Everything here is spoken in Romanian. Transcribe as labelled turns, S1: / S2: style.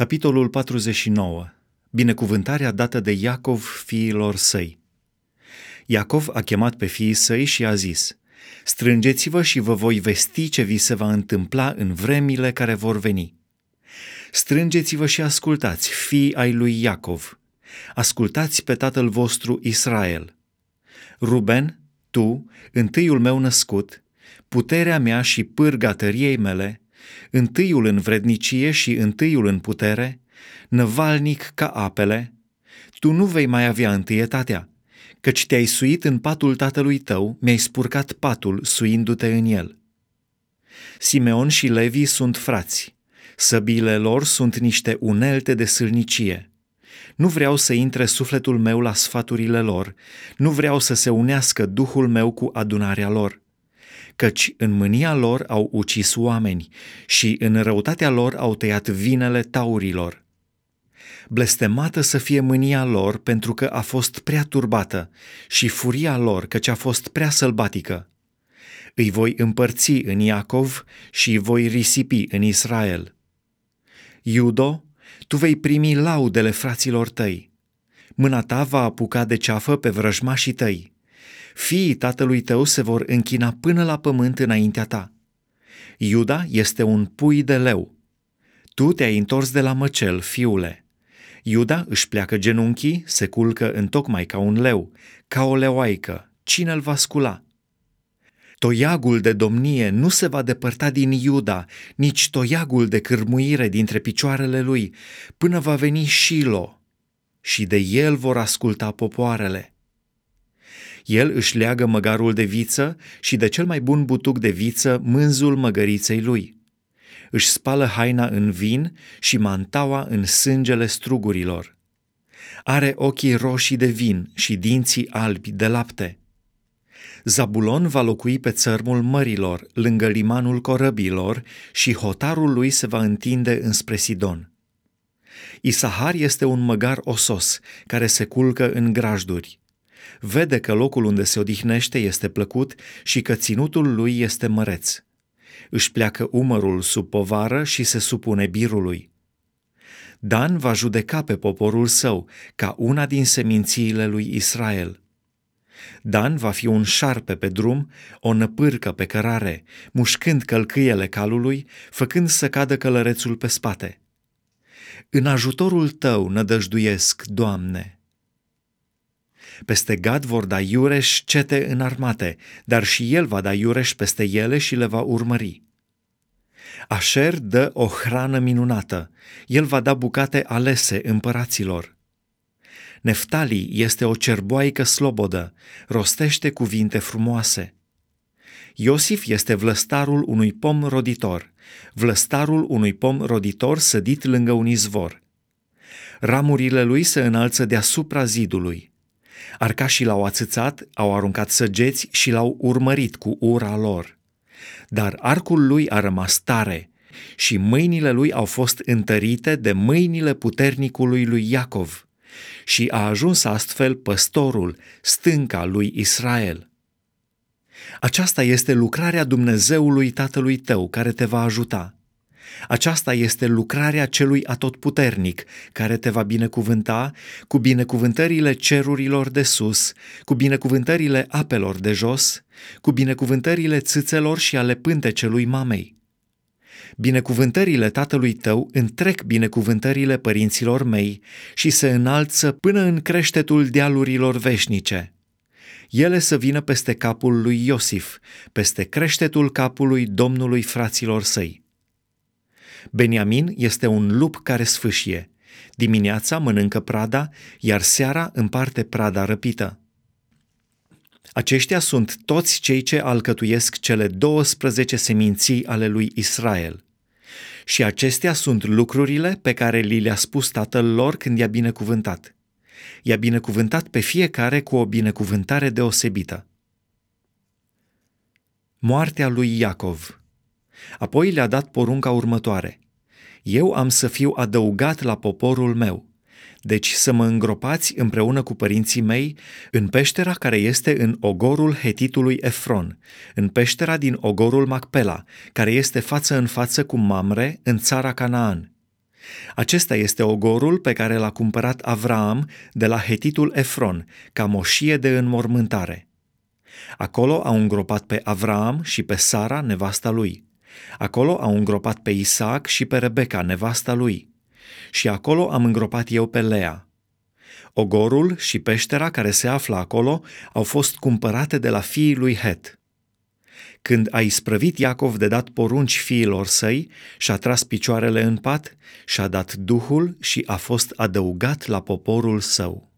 S1: Capitolul 49. Binecuvântarea dată de Iacov fiilor săi. Iacov a chemat pe fiii săi și a zis, Strângeți-vă și vă voi vesti ce vi se va întâmpla în vremile care vor veni. Strângeți-vă și ascultați, fii ai lui Iacov. Ascultați pe tatăl vostru Israel. Ruben, tu, întâiul meu născut, puterea mea și pârga tăriei mele, întâiul în vrednicie și întâiul în putere, năvalnic ca apele, tu nu vei mai avea întâietatea, căci te-ai suit în patul tatălui tău, mi-ai spurcat patul suindu-te în el. Simeon și Levi sunt frați, săbile lor sunt niște unelte de sâlnicie. Nu vreau să intre sufletul meu la sfaturile lor, nu vreau să se unească Duhul meu cu adunarea lor căci în mânia lor au ucis oameni și în răutatea lor au tăiat vinele taurilor. Blestemată să fie mânia lor pentru că a fost prea turbată și furia lor căci a fost prea sălbatică. Îi voi împărți în Iacov și îi voi risipi în Israel. Iudo, tu vei primi laudele fraților tăi. Mâna ta va apuca de ceafă pe vrăjmașii tăi fiii tatălui tău se vor închina până la pământ înaintea ta. Iuda este un pui de leu. Tu te-ai întors de la măcel, fiule. Iuda își pleacă genunchii, se culcă în tocmai ca un leu, ca o leoaică. Cine îl va scula? Toiagul de domnie nu se va depărta din Iuda, nici toiagul de cârmuire dintre picioarele lui, până va veni Shilo, și de el vor asculta popoarele. El își leagă măgarul de viță și de cel mai bun butuc de viță mânzul măgăriței lui. Își spală haina în vin și mantaua în sângele strugurilor. Are ochii roșii de vin și dinții albi de lapte. Zabulon va locui pe țărmul mărilor, lângă limanul corăbilor, și hotarul lui se va întinde înspre Sidon. Isahar este un măgar osos, care se culcă în grajduri vede că locul unde se odihnește este plăcut și că ținutul lui este măreț. Își pleacă umărul sub povară și se supune birului. Dan va judeca pe poporul său ca una din semințiile lui Israel. Dan va fi un șarpe pe drum, o năpârcă pe cărare, mușcând călcâiele calului, făcând să cadă călărețul pe spate. În ajutorul tău nădăjduiesc, Doamne! Peste Gad vor da iureș cete înarmate, dar și el va da iureș peste ele și le va urmări. Așer dă o hrană minunată, el va da bucate alese împăraților. Neftali este o cerboaică slobodă, rostește cuvinte frumoase. Iosif este vlăstarul unui pom roditor, vlăstarul unui pom roditor sădit lângă un izvor. Ramurile lui se înalță deasupra zidului. Arcașii l-au ațățat, au aruncat săgeți și l-au urmărit cu ura lor. Dar arcul lui a rămas tare și mâinile lui au fost întărite de mâinile puternicului lui Iacov și a ajuns astfel păstorul, stânca lui Israel. Aceasta este lucrarea Dumnezeului Tatălui tău care te va ajuta – aceasta este lucrarea celui atotputernic, care te va binecuvânta cu binecuvântările cerurilor de sus, cu binecuvântările apelor de jos, cu binecuvântările țâțelor și ale pântecelui mamei. Binecuvântările tatălui tău întrec binecuvântările părinților mei și se înalță până în creștetul dealurilor veșnice. Ele să vină peste capul lui Iosif, peste creștetul capului Domnului fraților săi. Beniamin este un lup care sfâșie. Dimineața mănâncă prada, iar seara împarte prada răpită. Aceștia sunt toți cei ce alcătuiesc cele 12 seminții ale lui Israel. Și acestea sunt lucrurile pe care li le-a spus tatăl lor când i-a binecuvântat. I-a binecuvântat pe fiecare cu o binecuvântare deosebită. Moartea lui Iacov – Apoi le-a dat porunca următoare. Eu am să fiu adăugat la poporul meu, deci să mă îngropați împreună cu părinții mei în peștera care este în ogorul hetitului Efron, în peștera din ogorul Macpela, care este față în față cu Mamre în țara Canaan. Acesta este ogorul pe care l-a cumpărat Avraam de la hetitul Efron, ca moșie de înmormântare. Acolo au îngropat pe Avraam și pe Sara, nevasta lui. Acolo au îngropat pe Isaac și pe Rebecca, nevasta lui. Și acolo am îngropat eu pe Lea. Ogorul și peștera care se află acolo au fost cumpărate de la fiii lui Het. Când a isprăvit Iacov de dat porunci fiilor săi, și-a tras picioarele în pat, și-a dat duhul și a fost adăugat la poporul său.